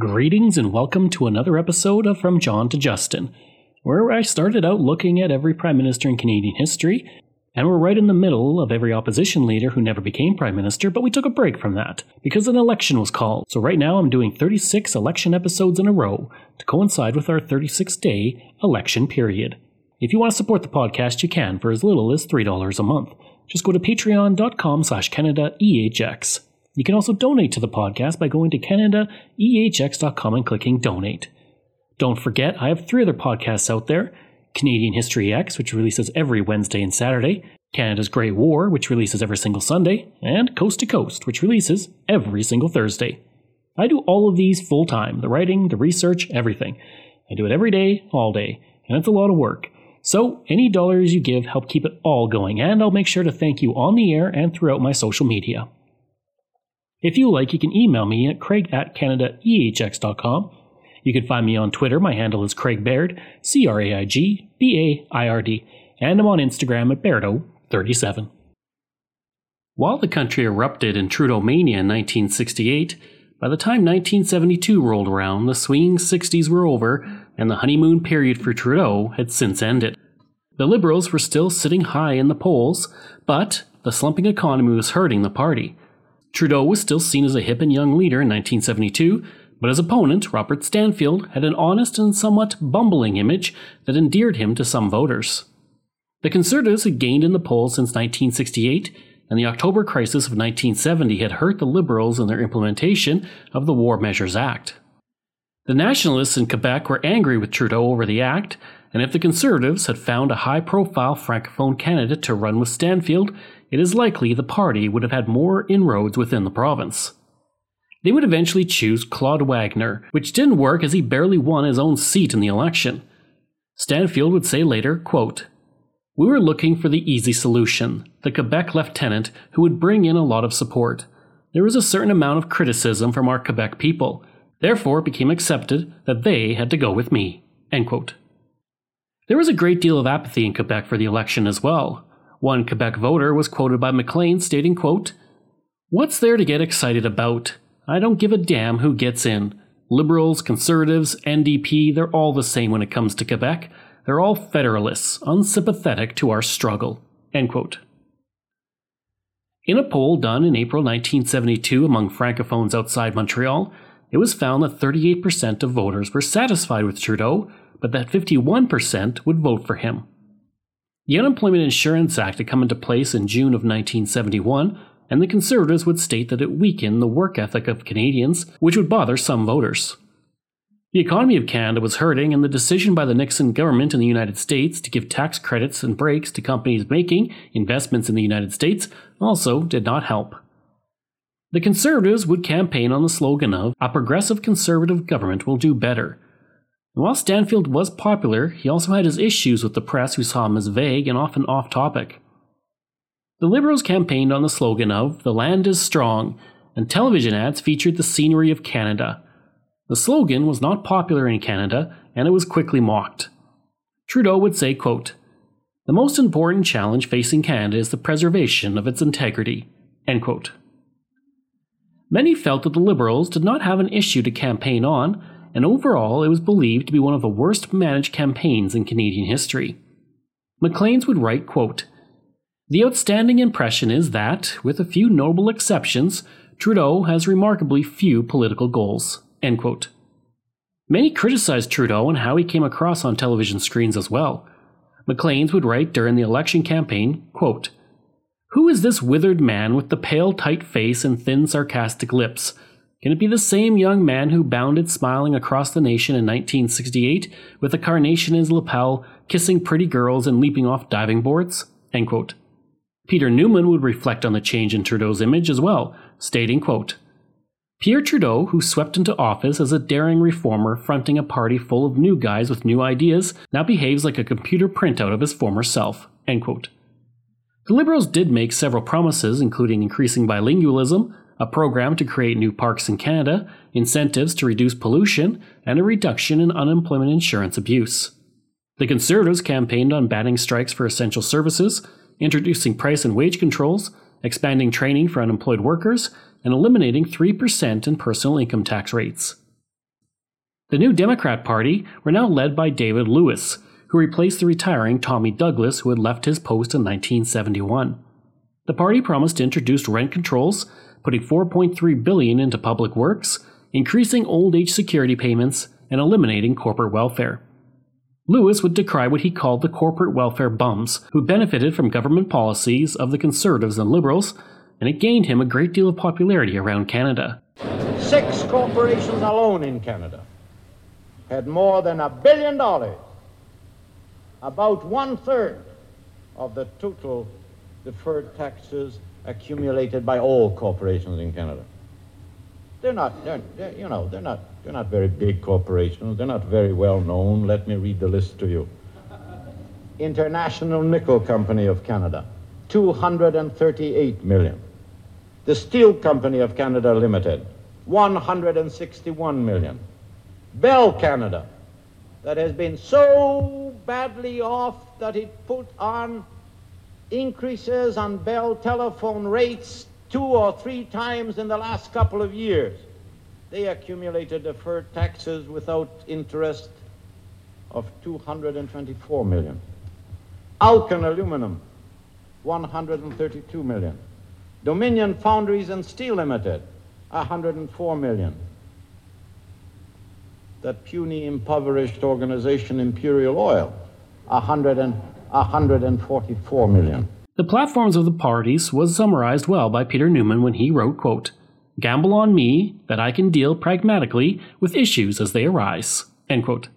Greetings and welcome to another episode of From John to Justin, where I started out looking at every Prime Minister in Canadian history, and we're right in the middle of every opposition leader who never became Prime Minister, but we took a break from that because an election was called. So right now I'm doing 36 election episodes in a row to coincide with our 36 day election period. If you want to support the podcast, you can for as little as $3 a month. Just go to patreon.com slash CanadaEHX. You can also donate to the podcast by going to CanadaEHX.com and clicking donate. Don't forget, I have three other podcasts out there Canadian History X, which releases every Wednesday and Saturday, Canada's Great War, which releases every single Sunday, and Coast to Coast, which releases every single Thursday. I do all of these full time the writing, the research, everything. I do it every day, all day, and it's a lot of work. So, any dollars you give help keep it all going, and I'll make sure to thank you on the air and throughout my social media. If you like, you can email me at craig at canadaehx.com. You can find me on Twitter. My handle is Craig Baird, C R A I G B A I R D, and I'm on Instagram at Bairdo37. While the country erupted in Trudeau mania in 1968, by the time 1972 rolled around, the swinging 60s were over, and the honeymoon period for Trudeau had since ended. The Liberals were still sitting high in the polls, but the slumping economy was hurting the party. Trudeau was still seen as a hip and young leader in 1972, but his opponent, Robert Stanfield, had an honest and somewhat bumbling image that endeared him to some voters. The Conservatives had gained in the polls since 1968, and the October crisis of 1970 had hurt the Liberals in their implementation of the War Measures Act. The Nationalists in Quebec were angry with Trudeau over the act, and if the Conservatives had found a high profile Francophone candidate to run with Stanfield, it is likely the party would have had more inroads within the province. They would eventually choose Claude Wagner, which didn't work as he barely won his own seat in the election. Stanfield would say later, quote, We were looking for the easy solution, the Quebec lieutenant who would bring in a lot of support. There was a certain amount of criticism from our Quebec people, therefore it became accepted that they had to go with me. End quote. There was a great deal of apathy in Quebec for the election as well. One Quebec voter was quoted by Maclean stating, quote, What's there to get excited about? I don't give a damn who gets in. Liberals, Conservatives, NDP, they're all the same when it comes to Quebec. They're all federalists, unsympathetic to our struggle. End quote. In a poll done in April 1972 among Francophones outside Montreal, it was found that 38% of voters were satisfied with Trudeau, but that 51% would vote for him. The Unemployment Insurance Act had come into place in June of 1971, and the Conservatives would state that it weakened the work ethic of Canadians, which would bother some voters. The economy of Canada was hurting, and the decision by the Nixon government in the United States to give tax credits and breaks to companies making investments in the United States also did not help. The Conservatives would campaign on the slogan of, A progressive conservative government will do better, and while Stanfield was popular, he also had his issues with the press who saw him as vague and often off topic. The Liberals campaigned on the slogan of The land is strong, and television ads featured the scenery of Canada. The slogan was not popular in Canada, and it was quickly mocked. Trudeau would say, quote, The most important challenge facing Canada is the preservation of its integrity. End quote. Many felt that the Liberals did not have an issue to campaign on, and overall it was believed to be one of the worst managed campaigns in Canadian history. Maclean's would write, quote, The outstanding impression is that, with a few notable exceptions, Trudeau has remarkably few political goals. End quote. Many criticized Trudeau and how he came across on television screens as well. Maclean's would write during the election campaign, quote, Who is this withered man with the pale, tight face and thin, sarcastic lips? Can it be the same young man who bounded smiling across the nation in 1968 with a carnation in his lapel, kissing pretty girls and leaping off diving boards? Peter Newman would reflect on the change in Trudeau's image as well, stating, quote, Pierre Trudeau, who swept into office as a daring reformer fronting a party full of new guys with new ideas, now behaves like a computer printout of his former self. End quote. The Liberals did make several promises, including increasing bilingualism, a program to create new parks in Canada, incentives to reduce pollution, and a reduction in unemployment insurance abuse. The Conservatives campaigned on banning strikes for essential services, introducing price and wage controls, expanding training for unemployed workers, and eliminating 3% in personal income tax rates. The new Democrat Party were now led by David Lewis, who replaced the retiring Tommy Douglas, who had left his post in 1971. The party promised to introduce rent controls, putting 4.3 billion into public works, increasing old age security payments, and eliminating corporate welfare. Lewis would decry what he called the corporate welfare bums, who benefited from government policies of the Conservatives and Liberals, and it gained him a great deal of popularity around Canada. Six corporations alone in Canada had more than a billion dollars, about one third of the total deferred taxes accumulated by all corporations in Canada. They're not, they're, they're, you know, they're not, they're not very big corporations. They're not very well known. Let me read the list to you. International Nickel Company of Canada, 238 million. The Steel Company of Canada Limited, 161 million. Bell Canada, that has been so badly off that it put on increases on Bell telephone rates two or three times in the last couple of years. They accumulated deferred taxes without interest of 224 million. Alcan Aluminum, 132 million. Dominion Foundries and Steel Limited, 104 million. That puny, impoverished organization, Imperial Oil, 100 and, 144 million. The platforms of the parties was summarized well by Peter Newman when he wrote, quote, Gamble on me that I can deal pragmatically with issues as they arise. End quote.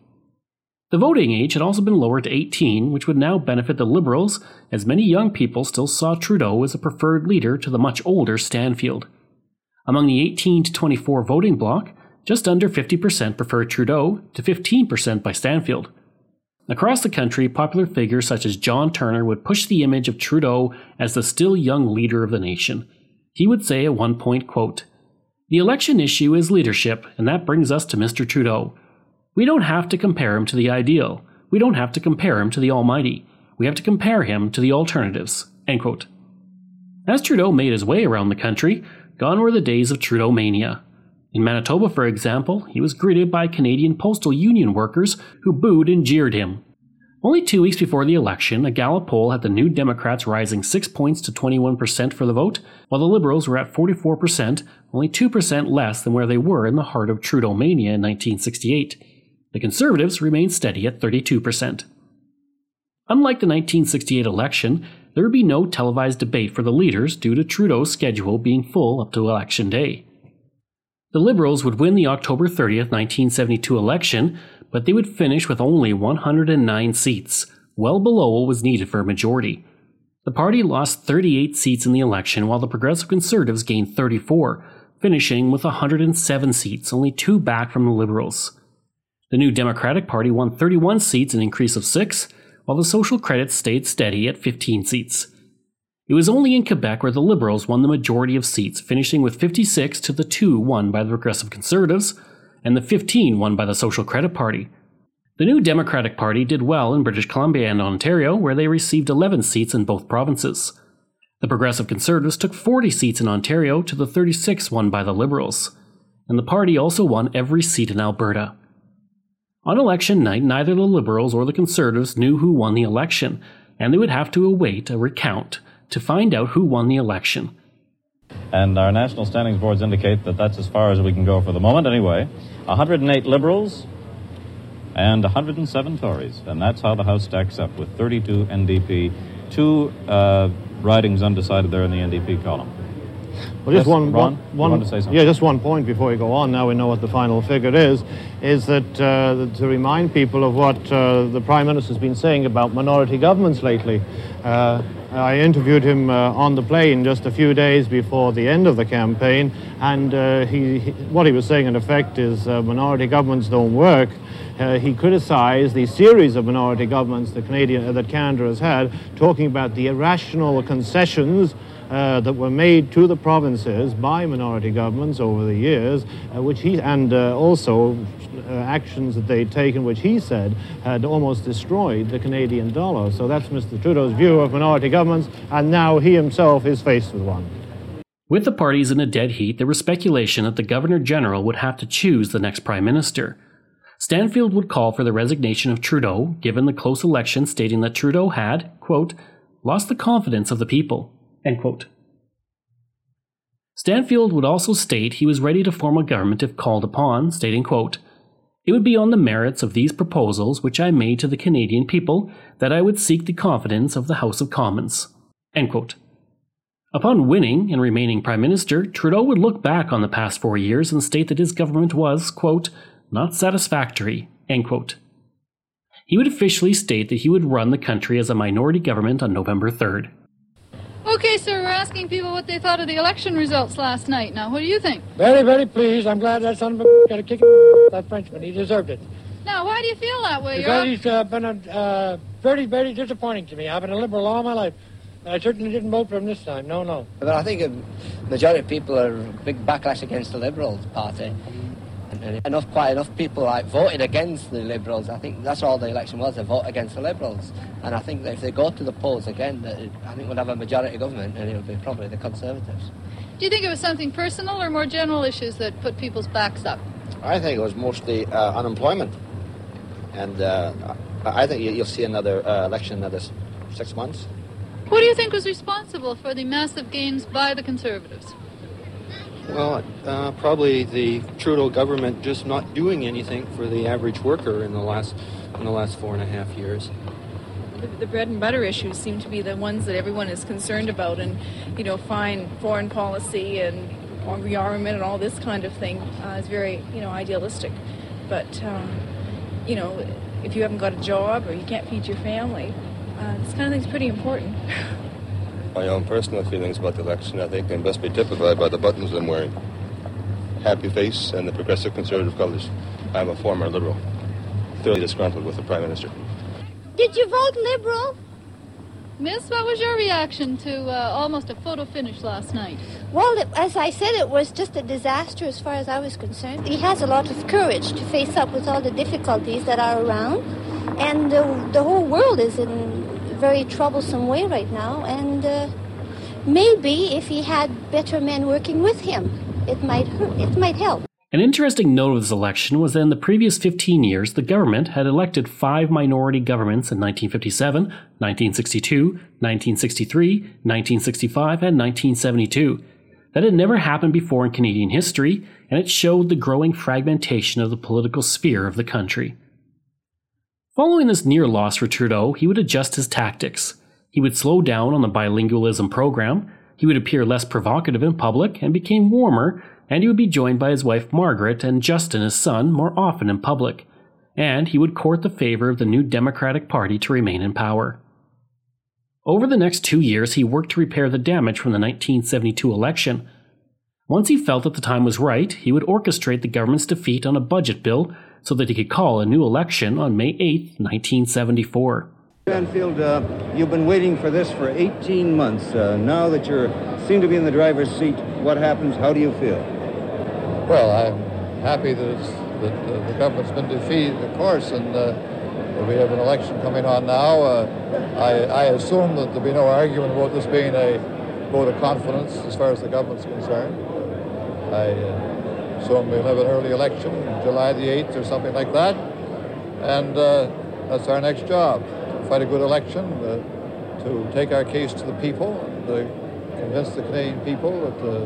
The voting age had also been lowered to 18, which would now benefit the Liberals, as many young people still saw Trudeau as a preferred leader to the much older Stanfield. Among the 18 to 24 voting bloc, just under 50% preferred Trudeau to 15% by Stanfield. Across the country, popular figures such as John Turner would push the image of Trudeau as the still young leader of the nation. He would say at one point, quote, The election issue is leadership, and that brings us to Mr. Trudeau. We don't have to compare him to the ideal. We don't have to compare him to the almighty. We have to compare him to the alternatives. End quote. As Trudeau made his way around the country, gone were the days of Trudeau mania. In Manitoba, for example, he was greeted by Canadian Postal Union workers who booed and jeered him. Only two weeks before the election, a Gallup poll had the New Democrats rising 6 points to 21% for the vote, while the Liberals were at 44%, only 2% less than where they were in the heart of Trudeau mania in 1968. The Conservatives remained steady at 32%. Unlike the 1968 election, there would be no televised debate for the leaders due to Trudeau's schedule being full up to Election Day. The Liberals would win the October 30th, 1972 election, but they would finish with only 109 seats, well below what was needed for a majority. The party lost 38 seats in the election, while the Progressive Conservatives gained 34, finishing with 107 seats, only two back from the Liberals. The New Democratic Party won 31 seats, an increase of six, while the Social Credit stayed steady at 15 seats. It was only in Quebec where the Liberals won the majority of seats, finishing with 56 to the 2 won by the Progressive Conservatives and the 15 won by the Social Credit Party. The new Democratic Party did well in British Columbia and Ontario, where they received 11 seats in both provinces. The Progressive Conservatives took 40 seats in Ontario to the 36 won by the Liberals. And the party also won every seat in Alberta. On election night, neither the Liberals or the Conservatives knew who won the election, and they would have to await a recount to find out who won the election. And our national standings boards indicate that that's as far as we can go for the moment, anyway. 108 Liberals and 107 Tories. And that's how the House stacks up with 32 NDP, two uh, ridings undecided there in the NDP column. Well, just yes, one, Ron, one, one yeah, just one point before we go on. Now we know what the final figure is. Is that uh, to remind people of what uh, the Prime Minister's been saying about minority governments lately. Uh, I interviewed him uh, on the plane just a few days before the end of the campaign, and uh, he, he, what he was saying in effect is uh, minority governments don't work. Uh, he criticized the series of minority governments that, Canadian, uh, that Canada has had, talking about the irrational concessions uh, that were made to the provinces by minority governments over the years, uh, which he and uh, also Uh, actions that they'd taken, which he said had almost destroyed the Canadian dollar. So that's Mr. Trudeau's view of minority governments, and now he himself is faced with one. With the parties in a dead heat, there was speculation that the Governor General would have to choose the next Prime Minister. Stanfield would call for the resignation of Trudeau, given the close election, stating that Trudeau had, quote, lost the confidence of the people, end quote. Stanfield would also state he was ready to form a government if called upon, stating, quote, It would be on the merits of these proposals which I made to the Canadian people that I would seek the confidence of the House of Commons. Upon winning and remaining Prime Minister, Trudeau would look back on the past four years and state that his government was, quote, not satisfactory. He would officially state that he would run the country as a minority government on November 3rd. Okay, sir, we're asking people what they thought of the election results last night. Now, what do you think? Very, very pleased. I'm glad that son of a got a kick that Frenchman. He deserved it. Now, why do you feel that way? Because he's uh, been a, uh, very, very disappointing to me. I've been a liberal all my life. I certainly didn't vote for him this time. No, no. But I think a majority of people are big backlash against the Liberals Party. And enough, quite enough people like voted against the Liberals. I think that's all the election was, a vote against the Liberals. And I think that if they go to the polls again, I think we'll have a majority government and it'll be probably the Conservatives. Do you think it was something personal or more general issues that put people's backs up? I think it was mostly uh, unemployment. And uh, I think you'll see another uh, election in another six months. What do you think was responsible for the massive gains by the Conservatives? Well, uh, probably the Trudeau government just not doing anything for the average worker in the last in the last four and a half years. The, the bread and butter issues seem to be the ones that everyone is concerned about, and you know, fine foreign policy and rearmament and all this kind of thing uh, is very you know idealistic. But um, you know, if you haven't got a job or you can't feed your family, uh, this kind of thing's pretty important. My own personal feelings about the election, I think, can best be typified by the buttons I'm wearing. Happy face and the progressive conservative colours. I'm a former Liberal, thoroughly disgruntled with the Prime Minister. Did you vote Liberal? Miss, what was your reaction to uh, almost a photo finish last night? Well, it, as I said, it was just a disaster as far as I was concerned. He has a lot of courage to face up with all the difficulties that are around, and the, the whole world is in very troublesome way right now. And uh, maybe if he had better men working with him, it might hurt, it might help. An interesting note of this election was that in the previous 15 years, the government had elected five minority governments in 1957, 1962, 1963, 1965, and 1972. That had never happened before in Canadian history, and it showed the growing fragmentation of the political sphere of the country. Following this near loss for Trudeau, he would adjust his tactics. He would slow down on the bilingualism program, he would appear less provocative in public and became warmer, and he would be joined by his wife Margaret and Justin, his son, more often in public. And he would court the favor of the new Democratic Party to remain in power. Over the next two years, he worked to repair the damage from the 1972 election. Once he felt that the time was right, he would orchestrate the government's defeat on a budget bill so that he could call a new election on May 8, 1974. Stanfield, uh, you've been waiting for this for 18 months. Uh, now that you seem to be in the driver's seat, what happens? How do you feel? Well, I'm happy that, that uh, the government's been defeated, of course, and uh, we have an election coming on now. Uh, I, I, assume that there'll be no argument about this being a vote of confidence as far as the government's concerned. I uh, so we'll have an early election, July the 8th or something like that. And uh, that's our next job, to fight a good election, uh, to take our case to the people, and uh, convince the Canadian people that uh,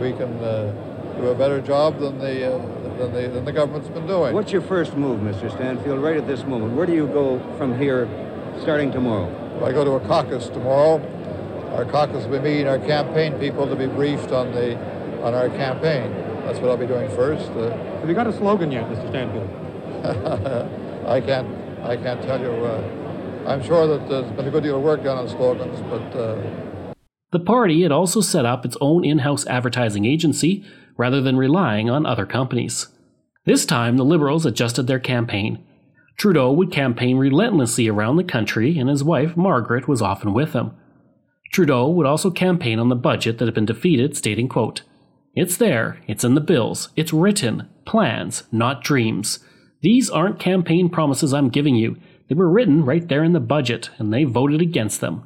we can uh, do a better job than the, uh, than, the, than the government's been doing. What's your first move, Mr. Stanfield, right at this moment? Where do you go from here starting tomorrow? I go to a caucus tomorrow. Our caucus will be meeting our campaign people to be briefed on, the, on our campaign. That's what I'll be doing first. Uh, Have you got a slogan yet, Mr. Stanfield? I can't. I can't tell you. Uh, I'm sure that there's been a good deal of work done on slogans, but. Uh... The party had also set up its own in-house advertising agency rather than relying on other companies. This time, the Liberals adjusted their campaign. Trudeau would campaign relentlessly around the country, and his wife, Margaret, was often with him. Trudeau would also campaign on the budget that had been defeated, stating, quote, it's there, it's in the bills, it's written. Plans, not dreams. These aren't campaign promises I'm giving you. They were written right there in the budget, and they voted against them.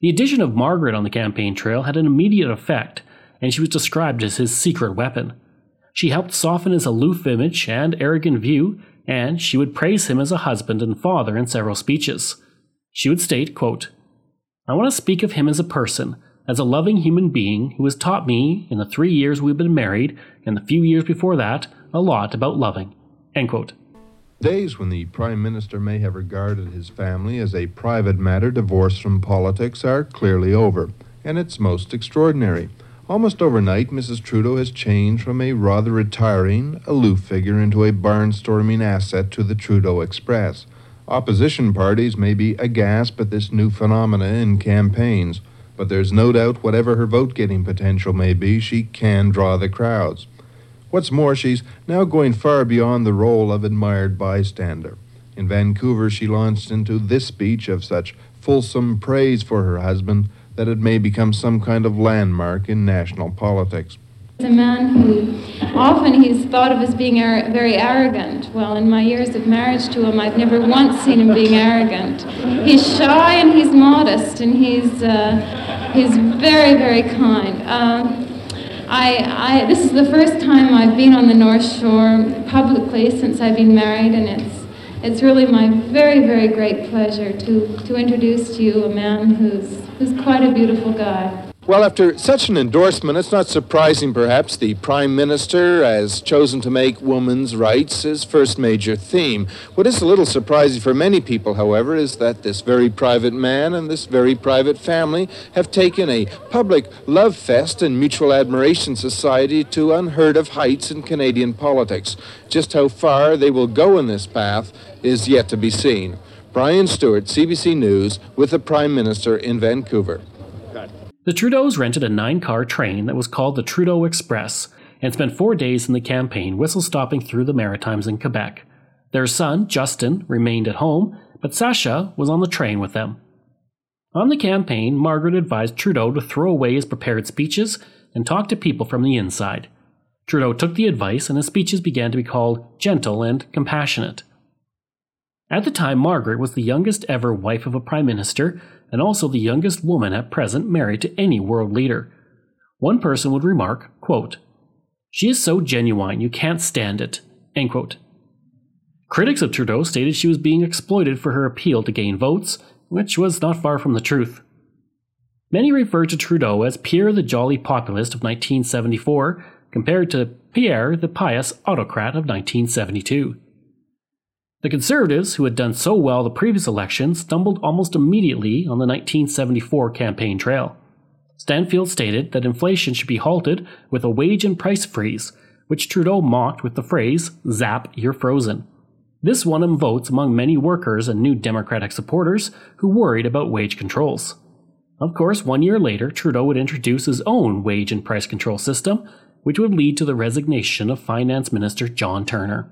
The addition of Margaret on the campaign trail had an immediate effect, and she was described as his secret weapon. She helped soften his aloof image and arrogant view, and she would praise him as a husband and father in several speeches. She would state, quote, I want to speak of him as a person, as a loving human being who has taught me, in the three years we've been married, and the few years before that, a lot about loving. End quote. Days when the Prime Minister may have regarded his family as a private matter divorced from politics are clearly over, and it's most extraordinary. Almost overnight, Mrs. Trudeau has changed from a rather retiring, aloof figure into a barnstorming asset to the Trudeau Express. Opposition parties may be aghast at this new phenomena in campaigns, but there's no doubt whatever her vote getting potential may be, she can draw the crowds. What's more, she's now going far beyond the role of admired bystander. In Vancouver, she launched into this speech of such fulsome praise for her husband that it may become some kind of landmark in national politics. A man who often he's thought of as being very arrogant. Well, in my years of marriage to him, I've never once seen him being arrogant. He's shy and he's modest and he's uh, he's very very kind. Uh, I, I, this is the first time I've been on the North Shore publicly since I've been married, and it's, it's really my very, very great pleasure to, to introduce to you a man who's, who's quite a beautiful guy. Well, after such an endorsement, it's not surprising perhaps the Prime Minister has chosen to make women's rights his first major theme. What is a little surprising for many people, however, is that this very private man and this very private family have taken a public love fest and mutual admiration society to unheard of heights in Canadian politics. Just how far they will go in this path is yet to be seen. Brian Stewart, CBC News, with the Prime Minister in Vancouver. The Trudeaus rented a nine car train that was called the Trudeau Express and spent four days in the campaign whistle stopping through the Maritimes in Quebec. Their son, Justin, remained at home, but Sasha was on the train with them. On the campaign, Margaret advised Trudeau to throw away his prepared speeches and talk to people from the inside. Trudeau took the advice, and his speeches began to be called gentle and compassionate. At the time, Margaret was the youngest ever wife of a prime minister and also the youngest woman at present married to any world leader. One person would remark, quote, She is so genuine, you can't stand it. End quote. Critics of Trudeau stated she was being exploited for her appeal to gain votes, which was not far from the truth. Many referred to Trudeau as Pierre the Jolly Populist of 1974, compared to Pierre the Pious Autocrat of 1972. The Conservatives, who had done so well the previous election, stumbled almost immediately on the 1974 campaign trail. Stanfield stated that inflation should be halted with a wage and price freeze, which Trudeau mocked with the phrase, Zap, you're frozen. This won him votes among many workers and new Democratic supporters who worried about wage controls. Of course, one year later, Trudeau would introduce his own wage and price control system, which would lead to the resignation of Finance Minister John Turner.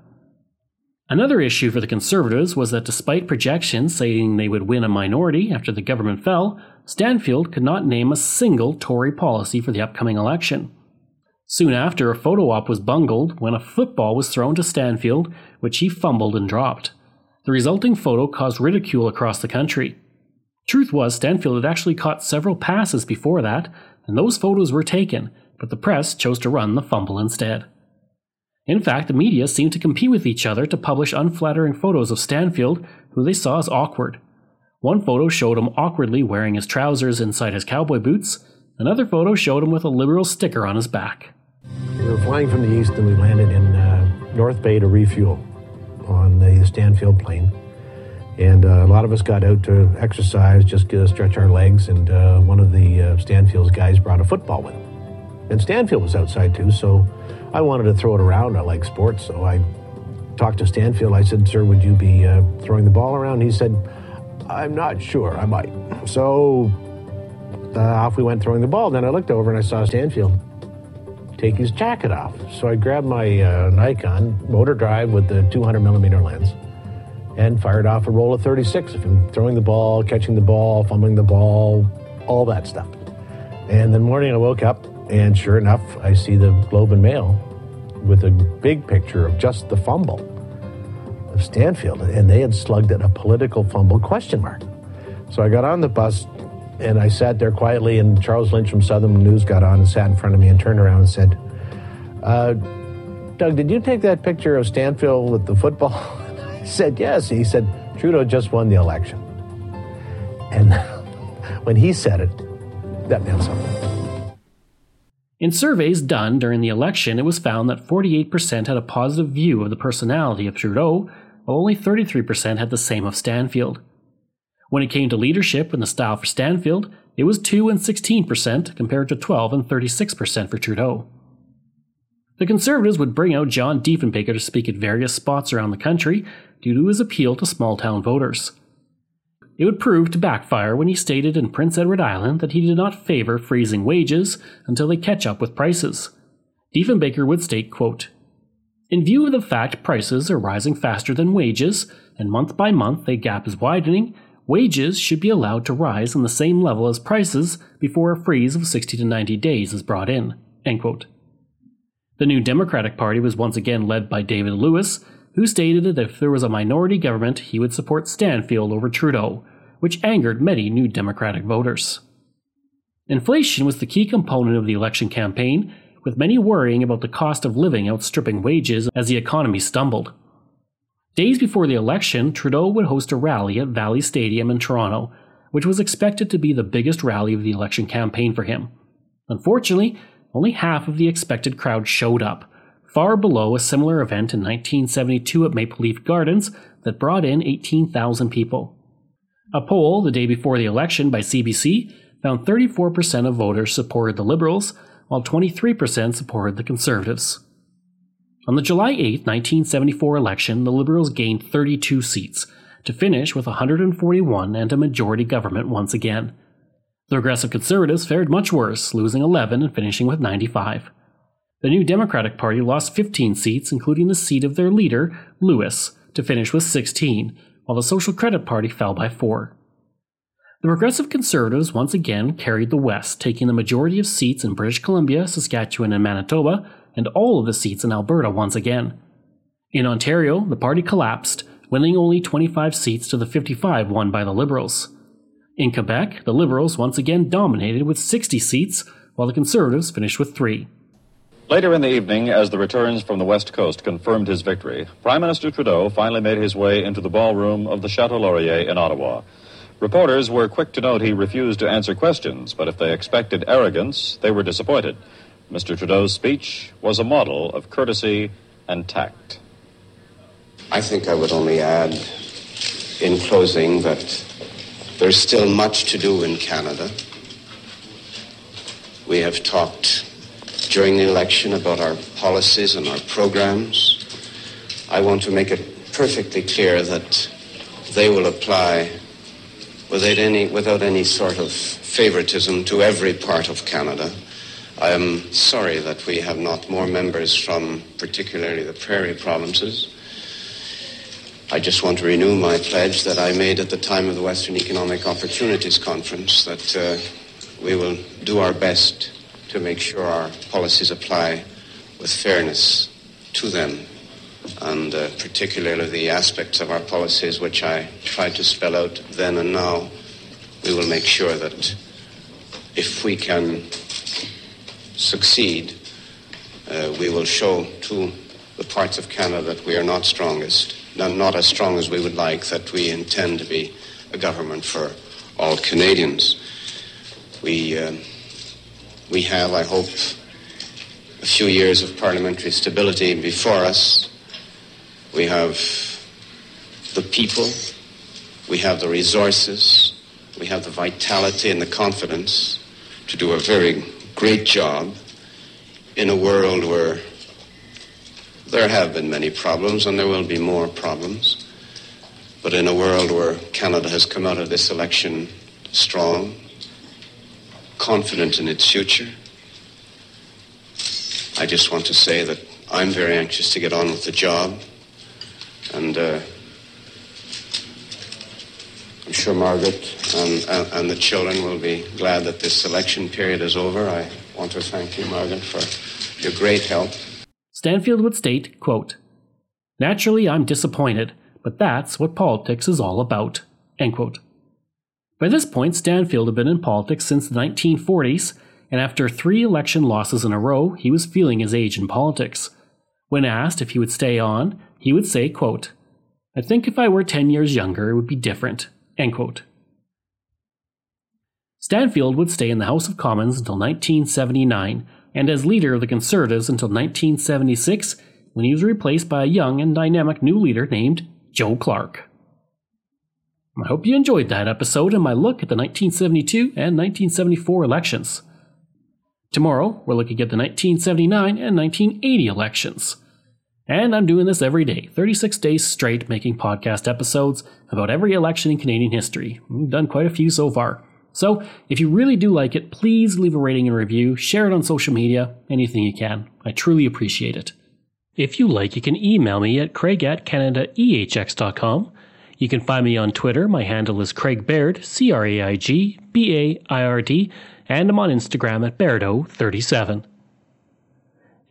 Another issue for the Conservatives was that despite projections saying they would win a minority after the government fell, Stanfield could not name a single Tory policy for the upcoming election. Soon after, a photo op was bungled when a football was thrown to Stanfield, which he fumbled and dropped. The resulting photo caused ridicule across the country. Truth was, Stanfield had actually caught several passes before that, and those photos were taken, but the press chose to run the fumble instead. In fact, the media seemed to compete with each other to publish unflattering photos of Stanfield, who they saw as awkward. One photo showed him awkwardly wearing his trousers inside his cowboy boots, another photo showed him with a liberal sticker on his back. We were flying from the east and we landed in uh, North Bay to refuel on the Stanfield plane. And uh, a lot of us got out to exercise, just to stretch our legs. And uh, one of the uh, Stanfield's guys brought a football with him. And Stanfield was outside too, so I wanted to throw it around. I like sports, so I talked to Stanfield. I said, Sir, would you be uh, throwing the ball around? He said, I'm not sure. I might. So uh, off we went throwing the ball. Then I looked over and I saw Stanfield take his jacket off. So I grabbed my uh, Nikon motor drive with the 200 millimeter lens and fired off a roll of 36 of him throwing the ball, catching the ball, fumbling the ball, all that stuff. And the morning I woke up and sure enough, I see the Globe and Mail with a big picture of just the fumble of Stanfield, and they had slugged it a political fumble question mark. So I got on the bus and I sat there quietly, and Charles Lynch from Southam News got on and sat in front of me and turned around and said, uh, Doug, did you take that picture of Stanfield with the football? I said, Yes. He said, Trudeau just won the election. And when he said it, that meant something. In surveys done during the election, it was found that 48% had a positive view of the personality of Trudeau, while only 33% had the same of Stanfield. When it came to leadership and the style for Stanfield, it was 2 and 16% compared to 12 and 36% for Trudeau. The Conservatives would bring out John Diefenbaker to speak at various spots around the country due to his appeal to small town voters. It would prove to backfire when he stated in Prince Edward Island that he did not favor freezing wages until they catch up with prices. Diefenbaker would state, quote, In view of the fact prices are rising faster than wages, and month by month the gap is widening, wages should be allowed to rise on the same level as prices before a freeze of 60 to 90 days is brought in. The new Democratic Party was once again led by David Lewis, who stated that if there was a minority government, he would support Stanfield over Trudeau, which angered many new Democratic voters. Inflation was the key component of the election campaign, with many worrying about the cost of living outstripping wages as the economy stumbled. Days before the election, Trudeau would host a rally at Valley Stadium in Toronto, which was expected to be the biggest rally of the election campaign for him. Unfortunately, only half of the expected crowd showed up, far below a similar event in 1972 at Maple Leaf Gardens that brought in 18,000 people. A poll the day before the election by CBC found 34% of voters supported the Liberals, while 23% supported the Conservatives. On the July 8, 1974 election, the Liberals gained 32 seats, to finish with 141 and a majority government once again. The Progressive Conservatives fared much worse, losing 11 and finishing with 95. The New Democratic Party lost 15 seats, including the seat of their leader, Lewis, to finish with 16, while the Social Credit Party fell by 4. The Progressive Conservatives once again carried the West, taking the majority of seats in British Columbia, Saskatchewan, and Manitoba, and all of the seats in Alberta once again. In Ontario, the party collapsed, winning only 25 seats to the 55 won by the Liberals. In Quebec, the Liberals once again dominated with 60 seats, while the Conservatives finished with three. Later in the evening, as the returns from the West Coast confirmed his victory, Prime Minister Trudeau finally made his way into the ballroom of the Chateau Laurier in Ottawa. Reporters were quick to note he refused to answer questions, but if they expected arrogance, they were disappointed. Mr. Trudeau's speech was a model of courtesy and tact. I think I would only add in closing that there's still much to do in Canada. We have talked during the election about our policies and our programs. I want to make it perfectly clear that they will apply without any, without any sort of favoritism to every part of Canada. I am sorry that we have not more members from particularly the prairie provinces. I just want to renew my pledge that I made at the time of the Western Economic Opportunities Conference that uh, we will do our best to make sure our policies apply with fairness to them, and uh, particularly the aspects of our policies which I tried to spell out then and now. We will make sure that if we can succeed, uh, we will show to the parts of Canada that we are not strongest not as strong as we would like, that we intend to be a government for all Canadians. We, uh, we have, I hope, a few years of parliamentary stability before us. We have the people, we have the resources, we have the vitality and the confidence to do a very great job in a world where there have been many problems, and there will be more problems. But in a world where Canada has come out of this election strong, confident in its future, I just want to say that I'm very anxious to get on with the job. And uh, I'm sure Margaret and, and, and the children will be glad that this selection period is over. I want to thank you, Margaret, for your great help. Stanfield would state, quote, Naturally, I'm disappointed, but that's what politics is all about. End quote. By this point, Stanfield had been in politics since the 1940s, and after three election losses in a row, he was feeling his age in politics. When asked if he would stay on, he would say, quote, I think if I were 10 years younger, it would be different. End quote. Stanfield would stay in the House of Commons until 1979 and as leader of the Conservatives until 1976 when he was replaced by a young and dynamic new leader named Joe Clark. I hope you enjoyed that episode and my look at the 1972 and 1974 elections. Tomorrow, we're looking at the 1979 and 1980 elections. And I'm doing this every day, 36 days straight, making podcast episodes about every election in Canadian history. We've done quite a few so far. So, if you really do like it, please leave a rating and review, share it on social media, anything you can. I truly appreciate it. If you like, you can email me at craig at canadaehx.com. You can find me on Twitter. My handle is Craig Baird, C R A I G B A I R D, and I'm on Instagram at Bairdo37.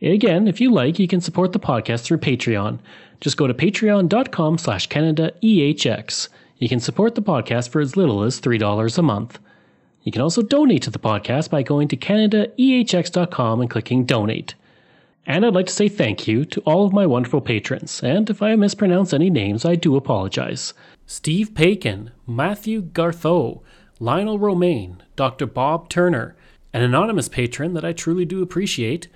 Again, if you like, you can support the podcast through Patreon. Just go to patreon.com slash CanadaEHX. You can support the podcast for as little as $3 a month. You can also donate to the podcast by going to CanadaEHX.com and clicking Donate. And I'd like to say thank you to all of my wonderful patrons, and if I mispronounce any names, I do apologize. Steve Pakin, Matthew Gartho, Lionel Romaine, Dr. Bob Turner, an anonymous patron that I truly do appreciate,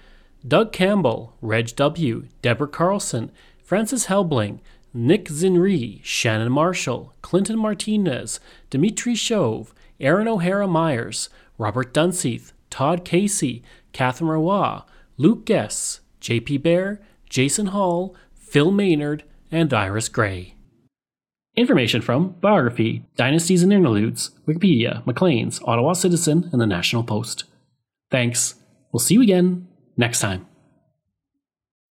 Doug Campbell, Reg W., Deborah Carlson, Francis Helbling, Nick Zinri, Shannon Marshall, Clinton Martinez, Dimitri Chauve, Aaron O'Hara Myers, Robert Dunseith, Todd Casey, Catherine Roy, Luke Guess, JP Bear, Jason Hall, Phil Maynard, and Iris Gray. Information from Biography, Dynasties and Interludes, Wikipedia, Maclean's, Ottawa Citizen, and the National Post. Thanks. We'll see you again next time.